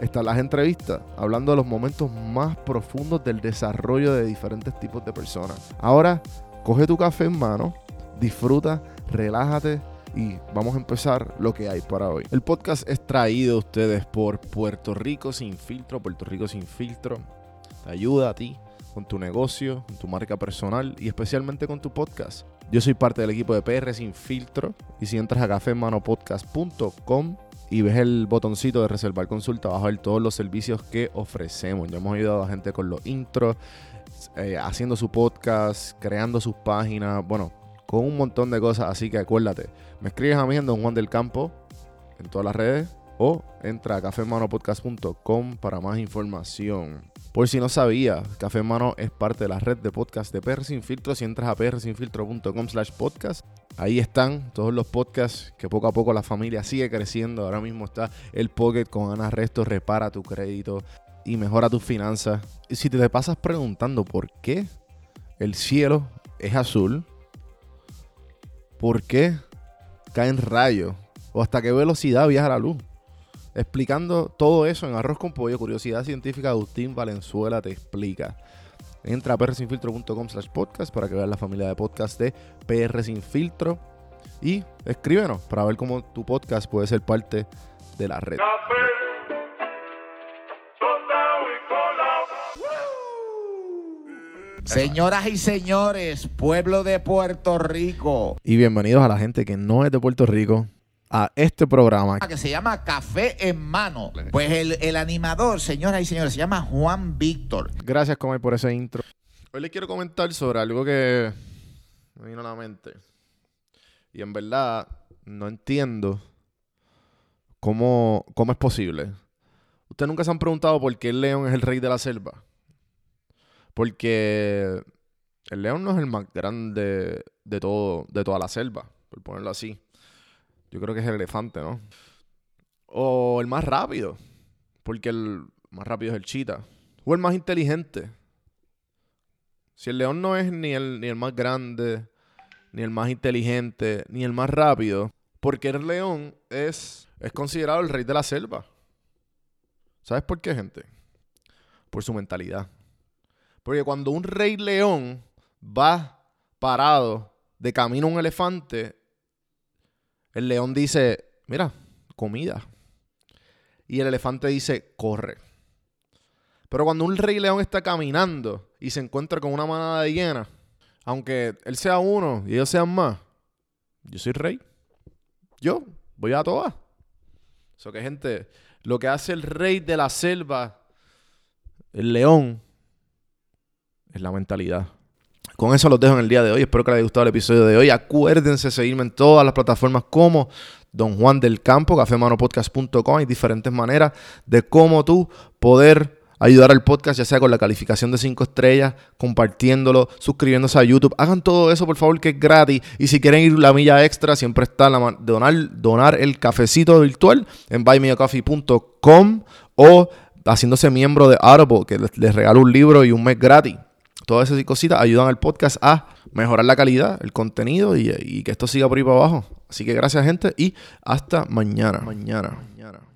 están las entrevistas, hablando de los momentos más profundos del desarrollo de diferentes tipos de personas. Ahora, coge tu café en mano, disfruta, relájate y vamos a empezar lo que hay para hoy. El podcast es traído a ustedes por Puerto Rico Sin Filtro. Puerto Rico Sin Filtro te ayuda a ti con tu negocio, con tu marca personal y especialmente con tu podcast. Yo soy parte del equipo de PR Sin Filtro y si entras a cafemanopodcast.com y ves el botoncito de reservar consulta, vas a ver todos los servicios que ofrecemos. Ya hemos ayudado a gente con los intros, eh, haciendo su podcast, creando sus páginas, bueno, con un montón de cosas. Así que acuérdate, me escribes a mí en Don Juan del Campo en todas las redes o entra a cafemanopodcast.com para más información. Por si no sabía, Café Mano es parte de la red de podcast de PR Sin Filtro. Si entras a prsinfiltro.com slash podcast, ahí están todos los podcasts que poco a poco la familia sigue creciendo. Ahora mismo está el Pocket con Ana Resto, repara tu crédito y mejora tus finanzas. Y si te pasas preguntando por qué el cielo es azul, por qué caen rayos o hasta qué velocidad viaja la luz explicando todo eso en Arroz con Pollo, Curiosidad Científica, Agustín Valenzuela te explica. Entra a prsinfiltro.com slash podcast para que veas la familia de podcast de PR Sin Filtro y escríbenos para ver cómo tu podcast puede ser parte de la red. Señoras y señores, pueblo de Puerto Rico. Y bienvenidos a la gente que no es de Puerto Rico, a este programa. Que se llama Café en Mano. Pues el, el animador, señoras y señores, se llama Juan Víctor. Gracias, Comer, por ese intro. Hoy les quiero comentar sobre algo que me vino a la mente. Y en verdad no entiendo cómo, cómo es posible. Ustedes nunca se han preguntado por qué el león es el rey de la selva. Porque el león no es el más grande de todo, de toda la selva, por ponerlo así. Yo creo que es el elefante, ¿no? O el más rápido. Porque el más rápido es el chita. O el más inteligente. Si el león no es ni el, ni el más grande, ni el más inteligente, ni el más rápido, porque el león es, es considerado el rey de la selva. ¿Sabes por qué, gente? Por su mentalidad. Porque cuando un rey león va parado de camino a un elefante, el león dice, mira, comida. Y el elefante dice, corre. Pero cuando un rey león está caminando y se encuentra con una manada de hienas, aunque él sea uno y ellos sean más, yo soy rey. Yo voy a todas. Eso que gente, lo que hace el rey de la selva, el león, es la mentalidad. Con eso los dejo en el día de hoy. Espero que les haya gustado el episodio de hoy. Acuérdense de seguirme en todas las plataformas como Don Juan del Campo, cafemanopodcast.com. Hay diferentes maneras de cómo tú poder ayudar al podcast, ya sea con la calificación de 5 estrellas, compartiéndolo, suscribiéndose a YouTube. Hagan todo eso, por favor, que es gratis. Y si quieren ir la milla extra, siempre está la donar, donar el cafecito virtual en buymeacoffee.com o haciéndose miembro de Audible, que les regalo un libro y un mes gratis. Todas esas cositas ayudan al podcast a mejorar la calidad, el contenido y, que esto siga por ahí para abajo. Así que gracias gente y hasta. Mañana. mañana.